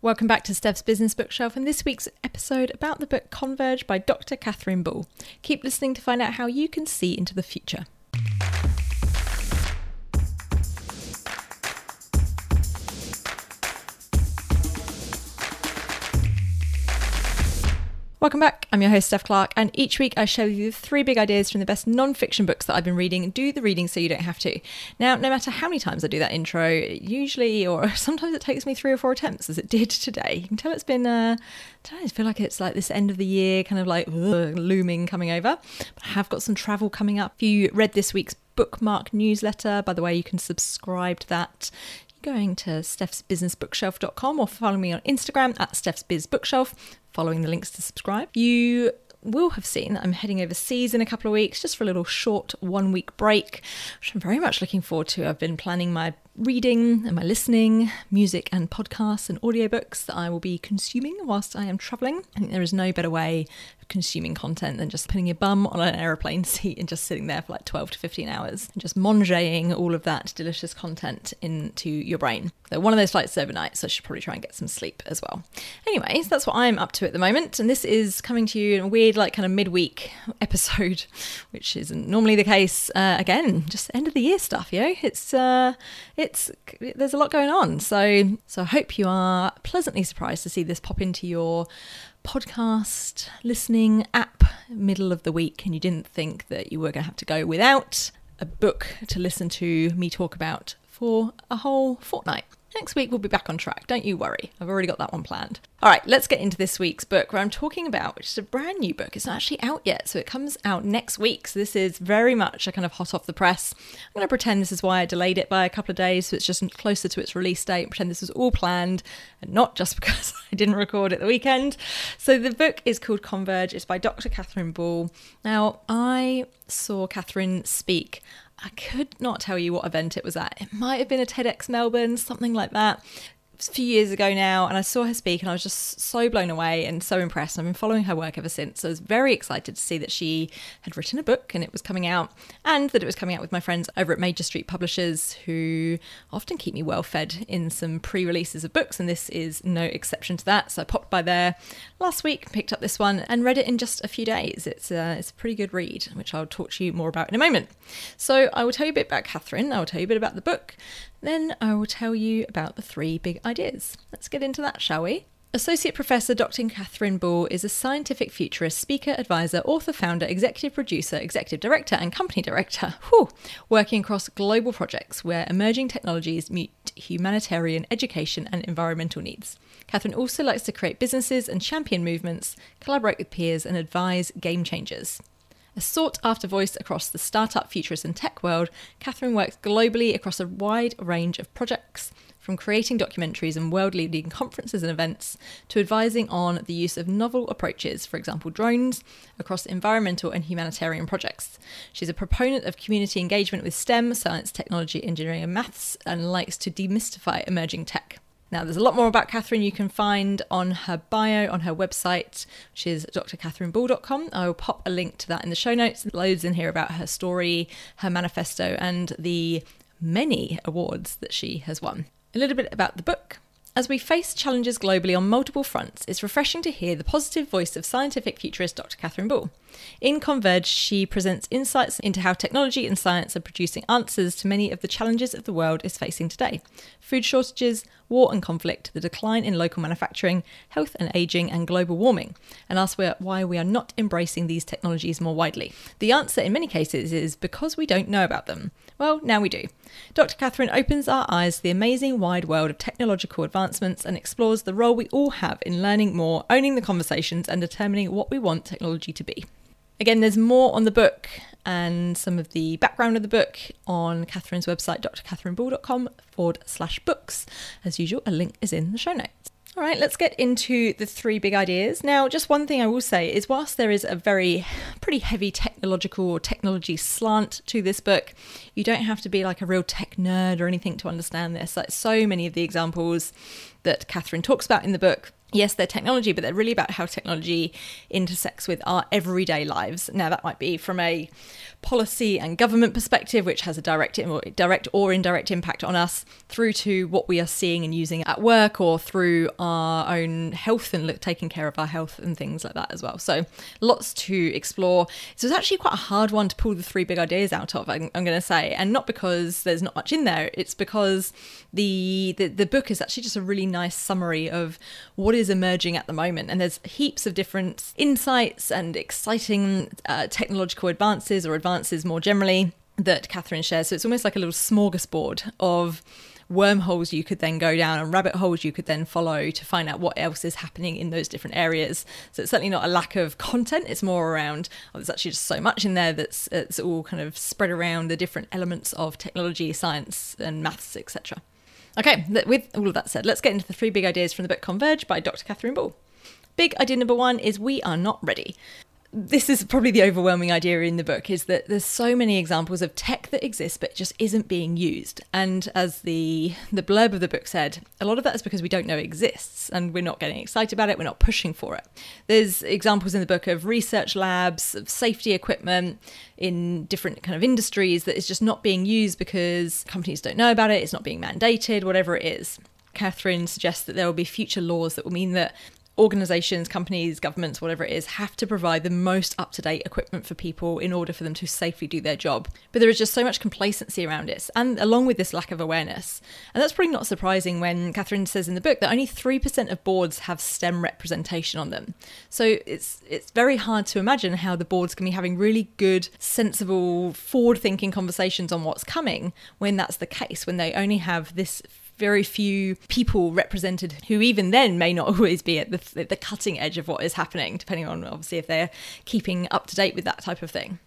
Welcome back to Steph's Business Bookshelf and this week's episode about the book Converge by Dr. Catherine Ball. Keep listening to find out how you can see into the future. Welcome back. I'm your host, Steph Clarke, and each week I with you three big ideas from the best non fiction books that I've been reading. Do the reading so you don't have to. Now, no matter how many times I do that intro, usually or sometimes it takes me three or four attempts, as it did today. You can tell it's been, uh, I I feel like it's like this end of the year kind of like ugh, looming coming over. But I have got some travel coming up. If you read this week's bookmark newsletter, by the way, you can subscribe to that going to stephsbusinessbookshelf.com or follow me on Instagram at stephsbizbookshelf following the links to subscribe. You will have seen I'm heading overseas in a couple of weeks just for a little short one week break, which I'm very much looking forward to. I've been planning my reading and my listening, music and podcasts and audiobooks that I will be consuming whilst I am traveling. I think there is no better way of consuming content than just putting your bum on an aeroplane seat and just sitting there for like 12 to 15 hours and just mangeing all of that delicious content into your brain. So one of those flights is overnight, so I should probably try and get some sleep as well. Anyways, that's what I'm up to at the moment, and this is coming to you in a weird, like kind of midweek episode, which isn't normally the case. Uh, again, just end of the year stuff, yo. It's uh, it's there's a lot going on, so so I hope you are pleasantly surprised to see this pop into your podcast listening app middle of the week and you didn't think that you were going to have to go without a book to listen to me talk about for a whole fortnight. Next week we'll be back on track, don't you worry. I've already got that one planned. All right, let's get into this week's book where I'm talking about, which is a brand new book. It's not actually out yet, so it comes out next week. So this is very much a kind of hot off the press. I'm going to pretend this is why I delayed it by a couple of days, so it's just closer to its release date. Pretend this was all planned and not just because I didn't record at the weekend. So the book is called Converge. It's by Dr. Catherine Ball. Now, I saw Catherine speak I could not tell you what event it was at. It might have been a TEDx Melbourne, something like that a few years ago now, and I saw her speak, and I was just so blown away and so impressed. I've been following her work ever since. So I was very excited to see that she had written a book and it was coming out, and that it was coming out with my friends over at Major Street Publishers, who often keep me well fed in some pre releases of books, and this is no exception to that. So I popped by there last week, picked up this one, and read it in just a few days. It's a, it's a pretty good read, which I'll talk to you more about in a moment. So I will tell you a bit about Catherine, I will tell you a bit about the book, then I will tell you about the three big ideas. Let's get into that, shall we? Associate Professor Dr. Catherine Ball is a scientific futurist, speaker, advisor, author, founder, executive producer, executive director, and company director, whew, working across global projects where emerging technologies meet humanitarian, education, and environmental needs. Catherine also likes to create businesses and champion movements, collaborate with peers, and advise game changers. A sought after voice across the startup, futurist, and tech world, Catherine works globally across a wide range of projects, from creating documentaries and world leading conferences and events to advising on the use of novel approaches, for example, drones, across environmental and humanitarian projects. She's a proponent of community engagement with STEM, science, technology, engineering, and maths, and likes to demystify emerging tech. Now, there's a lot more about Catherine you can find on her bio on her website, which is drcatherineball.com. I will pop a link to that in the show notes. Loads in here about her story, her manifesto, and the many awards that she has won. A little bit about the book. As we face challenges globally on multiple fronts, it's refreshing to hear the positive voice of scientific futurist Dr. Catherine Ball. In Converge, she presents insights into how technology and science are producing answers to many of the challenges of the world is facing today food shortages, war and conflict, the decline in local manufacturing, health and aging, and global warming, and asks why we are not embracing these technologies more widely. The answer in many cases is because we don't know about them. Well, now we do. Dr. Catherine opens our eyes to the amazing wide world of technological advancements and explores the role we all have in learning more, owning the conversations, and determining what we want technology to be. Again, there's more on the book and some of the background of the book on Catherine's website, drcatherineball.com forward slash books. As usual, a link is in the show notes. All right, let's get into the three big ideas. Now, just one thing I will say is whilst there is a very pretty heavy technological or technology slant to this book, you don't have to be like a real tech nerd or anything to understand this. Like so many of the examples that Catherine talks about in the book yes, they're technology, but they're really about how technology intersects with our everyday lives. Now, that might be from a policy and government perspective, which has a direct, direct or indirect impact on us, through to what we are seeing and using at work, or through our own health and look, taking care of our health and things like that as well. So, lots to explore. So, it's actually quite a hard one to pull the three big ideas out of. I'm, I'm going to say, and not because there's not much in there. It's because the, the the book is actually just a really nice summary of what is emerging at the moment, and there's heaps of different insights and exciting uh, technological advances or advances more generally that Catherine shares. So it's almost like a little smorgasbord of wormholes you could then go down and rabbit holes you could then follow to find out what else is happening in those different areas. So it's certainly not a lack of content, it's more around, oh, there's actually just so much in there that's it's all kind of spread around the different elements of technology, science, and maths, etc. Okay, with all of that said, let's get into the three big ideas from the book Converge by Dr. Catherine Ball. Big idea number one is we are not ready this is probably the overwhelming idea in the book is that there's so many examples of tech that exists but just isn't being used. And as the the blurb of the book said a lot of that is because we don't know it exists and we're not getting excited about it we're not pushing for it. There's examples in the book of research labs of safety equipment in different kind of industries that is just not being used because companies don't know about it it's not being mandated whatever it is. Catherine suggests that there will be future laws that will mean that organizations, companies, governments, whatever it is, have to provide the most up to date equipment for people in order for them to safely do their job. But there is just so much complacency around it, and along with this lack of awareness. And that's probably not surprising when Catherine says in the book that only 3% of boards have STEM representation on them. So it's, it's very hard to imagine how the boards can be having really good, sensible, forward thinking conversations on what's coming when that's the case, when they only have this very few people represented who even then may not always be at the, the cutting edge of what is happening, depending on obviously if they're keeping up to date with that type of thing.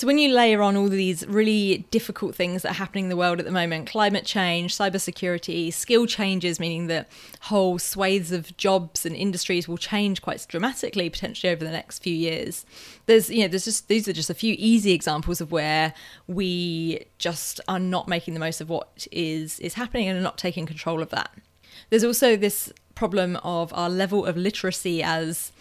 So, when you layer on all these really difficult things that are happening in the world at the moment climate change, cybersecurity, skill changes, meaning that whole swathes of jobs and industries will change quite dramatically potentially over the next few years. There's, you know, there's just these are just a few easy examples of where we just are not making the most of what is is happening and are not taking control of that. There's also this problem of our level of literacy as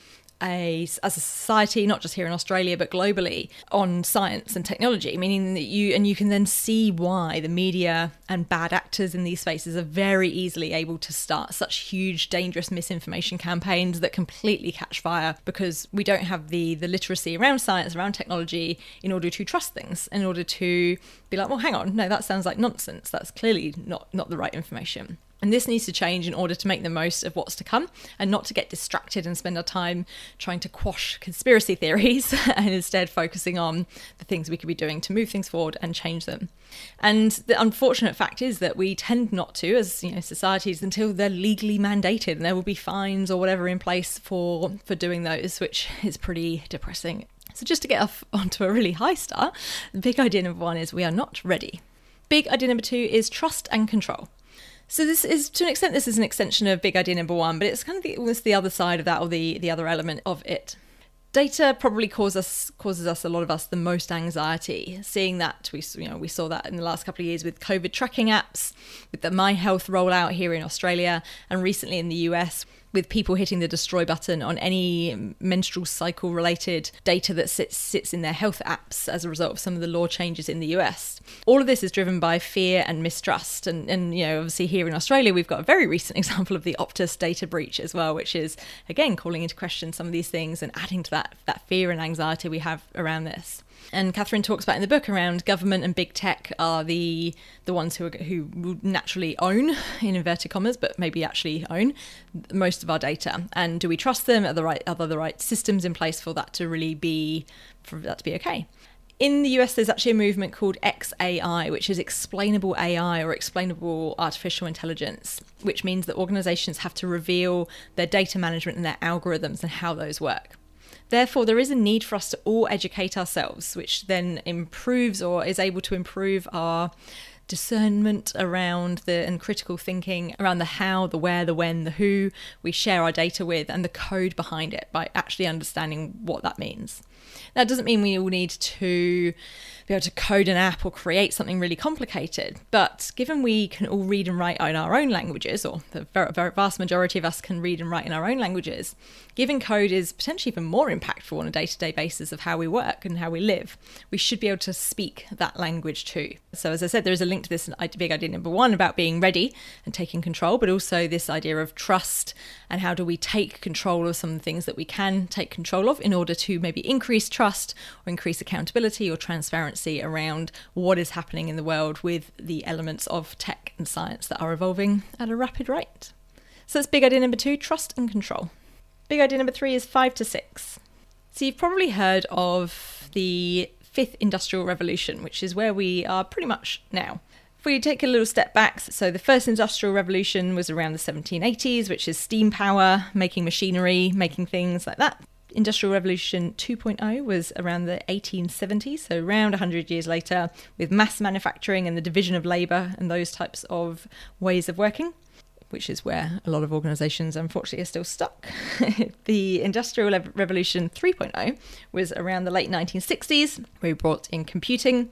a as a society, not just here in Australia but globally, on science and technology. Meaning that you and you can then see why the media and bad actors in these spaces are very easily able to start such huge, dangerous misinformation campaigns that completely catch fire because we don't have the the literacy around science, around technology, in order to trust things, in order to be like, well, hang on, no, that sounds like nonsense. That's clearly not not the right information. And this needs to change in order to make the most of what's to come and not to get distracted and spend our time trying to quash conspiracy theories and instead focusing on the things we could be doing to move things forward and change them. And the unfortunate fact is that we tend not to, as you know, societies, until they're legally mandated and there will be fines or whatever in place for, for doing those, which is pretty depressing. So just to get off onto a really high start, the big idea number one is we are not ready. Big idea number two is trust and control. So this is to an extent this is an extension of big idea number one, but it's kind of the, almost the other side of that or the the other element of it. Data probably causes us causes us a lot of us the most anxiety. Seeing that we you know we saw that in the last couple of years with COVID tracking apps, with the My Health rollout here in Australia, and recently in the US with people hitting the destroy button on any menstrual cycle related data that sits sits in their health apps as a result of some of the law changes in the US. All of this is driven by fear and mistrust. And, and you know, obviously here in Australia we've got a very recent example of the Optus data breach as well, which is again calling into question some of these things and adding to that that fear and anxiety we have around this. And Catherine talks about in the book around government and big tech are the the ones who are, who naturally own in inverted commas, but maybe actually own most of our data. And do we trust them? Are the right are the right systems in place for that to really be for that to be okay? in the US, there's actually a movement called XAI, which is explainable AI or explainable artificial intelligence, which means that organizations have to reveal their data management and their algorithms and how those work. Therefore, there is a need for us to all educate ourselves, which then improves or is able to improve our discernment around the and critical thinking around the how, the where, the when, the who we share our data with, and the code behind it by actually understanding what that means. That doesn't mean we all need to be able to code an app or create something really complicated. But given we can all read and write in our own languages, or the vast majority of us can read and write in our own languages, giving code is potentially even more impactful on a day to day basis of how we work and how we live. We should be able to speak that language too. So, as I said, there is a link to this big idea number one about being ready and taking control, but also this idea of trust and how do we take control of some things that we can take control of in order to maybe increase trust or increase accountability or transparency around what is happening in the world with the elements of tech and science that are evolving at a rapid rate. So that's big idea number two trust and control. Big idea number three is five to six. So you've probably heard of the fifth industrial revolution, which is where we are pretty much now. If we take a little step back, so the first industrial revolution was around the 1780s, which is steam power, making machinery, making things like that. Industrial Revolution 2.0 was around the 1870s, so around 100 years later, with mass manufacturing and the division of labour and those types of ways of working, which is where a lot of organisations unfortunately are still stuck. the Industrial Revolution 3.0 was around the late 1960s, where we brought in computing.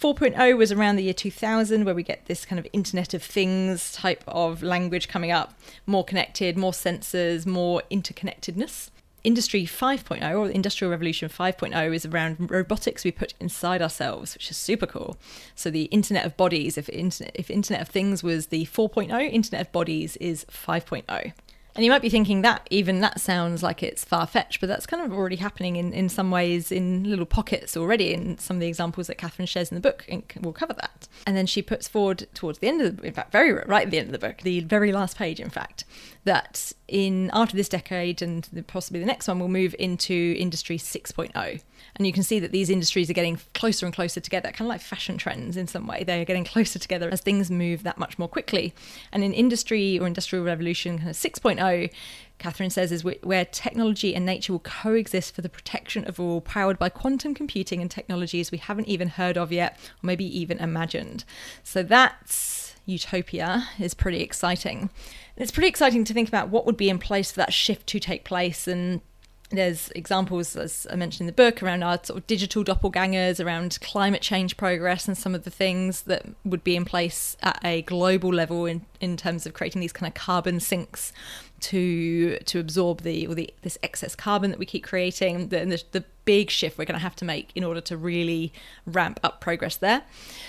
4.0 was around the year 2000, where we get this kind of Internet of Things type of language coming up, more connected, more sensors, more interconnectedness. Industry 5.0 or Industrial Revolution 5.0 is around robotics we put inside ourselves, which is super cool. So the Internet of Bodies, if Internet, if Internet of Things was the 4.0, Internet of Bodies is 5.0. And you might be thinking that even that sounds like it's far fetched, but that's kind of already happening in, in some ways in little pockets already. In some of the examples that Catherine shares in the book we'll cover that. And then she puts forward towards the end of the, in fact, very right at the end of the book, the very last page, in fact, that in after this decade and possibly the next one, we'll move into industry 6.0. And you can see that these industries are getting closer and closer together, kind of like fashion trends in some way. They're getting closer together as things move that much more quickly. And in industry or industrial revolution kind of 6.0, Catherine says, is where technology and nature will coexist for the protection of all, powered by quantum computing and technologies we haven't even heard of yet, or maybe even imagined. So that's utopia, is pretty exciting. it's pretty exciting to think about what would be in place for that shift to take place and there's examples, as I mentioned in the book, around our sort of digital doppelgangers, around climate change progress, and some of the things that would be in place at a global level in, in terms of creating these kind of carbon sinks to to absorb the or the this excess carbon that we keep creating. The, the, the big shift we're going to have to make in order to really ramp up progress there.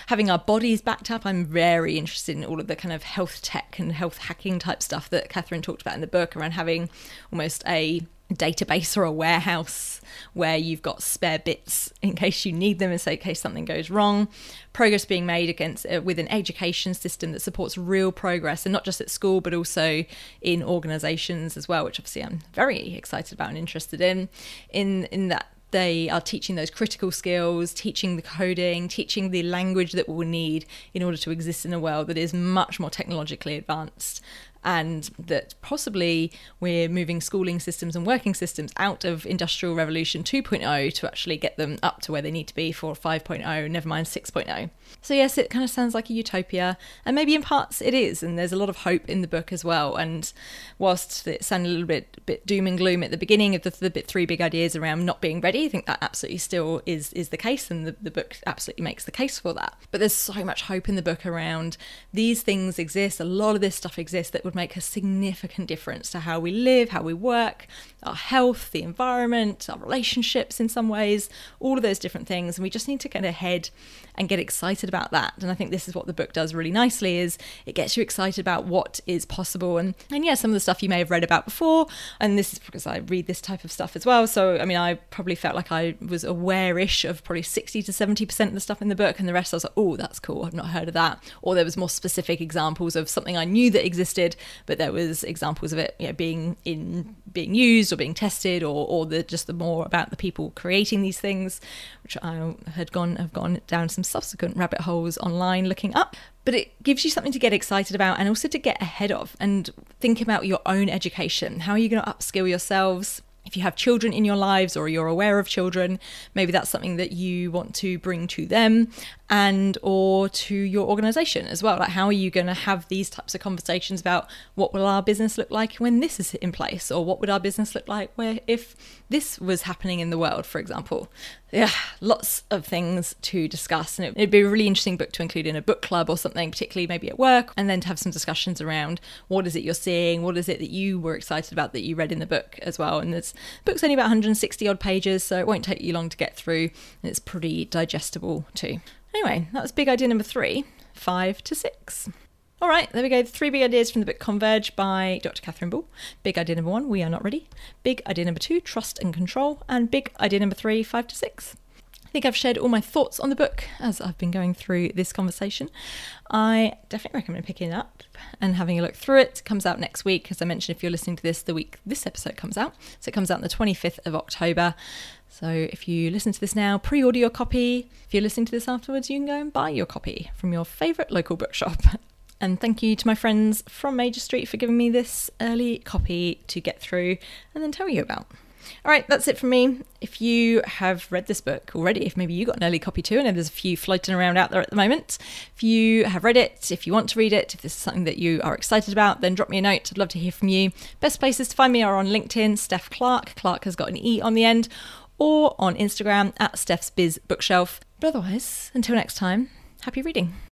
Having our bodies backed up, I'm very interested in all of the kind of health tech and health hacking type stuff that Catherine talked about in the book around having almost a database or a warehouse where you've got spare bits in case you need them in case something goes wrong. Progress being made against uh, with an education system that supports real progress and not just at school but also in organizations as well which obviously I'm very excited about and interested in. In in that they are teaching those critical skills, teaching the coding, teaching the language that we'll need in order to exist in a world that is much more technologically advanced and that possibly we're moving schooling systems and working systems out of industrial revolution 2.0 to actually get them up to where they need to be for 5.0 never mind 6.0 so yes it kind of sounds like a utopia and maybe in parts it is and there's a lot of hope in the book as well. And whilst it sounded a little bit bit doom and gloom at the beginning of the, the bit three big ideas around not being ready i think that absolutely still is is the case and the, the book absolutely makes the case for that. But there's so much hope in the book around these things exist a lot of this stuff exists that would make a significant difference to how we live, how we work, our health, the environment, our relationships in some ways, all of those different things. And we just need to get ahead and get excited about that. And I think this is what the book does really nicely is it gets you excited about what is possible. And and yeah, some of the stuff you may have read about before. And this is because I read this type of stuff as well. So I mean I probably felt like I was aware-ish of probably 60 to 70% of the stuff in the book. And the rest I was like, oh, that's cool. I've not heard of that. Or there was more specific examples of something I knew that existed, but there was examples of it you know, being in being used or being tested or, or the just the more about the people creating these things which I had gone have gone down some subsequent rabbit holes online looking up. But it gives you something to get excited about and also to get ahead of and think about your own education. How are you going to upskill yourselves if you have children in your lives or you're aware of children maybe that's something that you want to bring to them and or to your organization as well. Like how are you going to have these types of conversations about what will our business look like when this is in place? Or what would our business look like where if this was happening in the world for example yeah lots of things to discuss and it'd be a really interesting book to include in a book club or something particularly maybe at work and then to have some discussions around what is it you're seeing what is it that you were excited about that you read in the book as well and there's book's only about 160 odd pages so it won't take you long to get through and it's pretty digestible too Anyway, that was big idea number three, five to six. All right, there we go. Three big ideas from the book Converge by Dr. Catherine Ball. Big idea number one, we are not ready. Big idea number two, trust and control. And big idea number three, five to six. I think I've shared all my thoughts on the book as I've been going through this conversation. I definitely recommend picking it up and having a look through it. it. comes out next week. As I mentioned, if you're listening to this the week this episode comes out. So it comes out on the 25th of October. So if you listen to this now, pre order your copy. If you're listening to this afterwards, you can go and buy your copy from your favourite local bookshop. And thank you to my friends from Major Street for giving me this early copy to get through and then tell you about. All right, that's it from me. If you have read this book already, if maybe you got an early copy too, and there's a few floating around out there at the moment, if you have read it, if you want to read it, if this is something that you are excited about, then drop me a note. I'd love to hear from you. Best places to find me are on LinkedIn, Steph Clarke. Clarke has got an E on the end, or on Instagram at Steph's Biz Bookshelf. But otherwise, until next time, happy reading.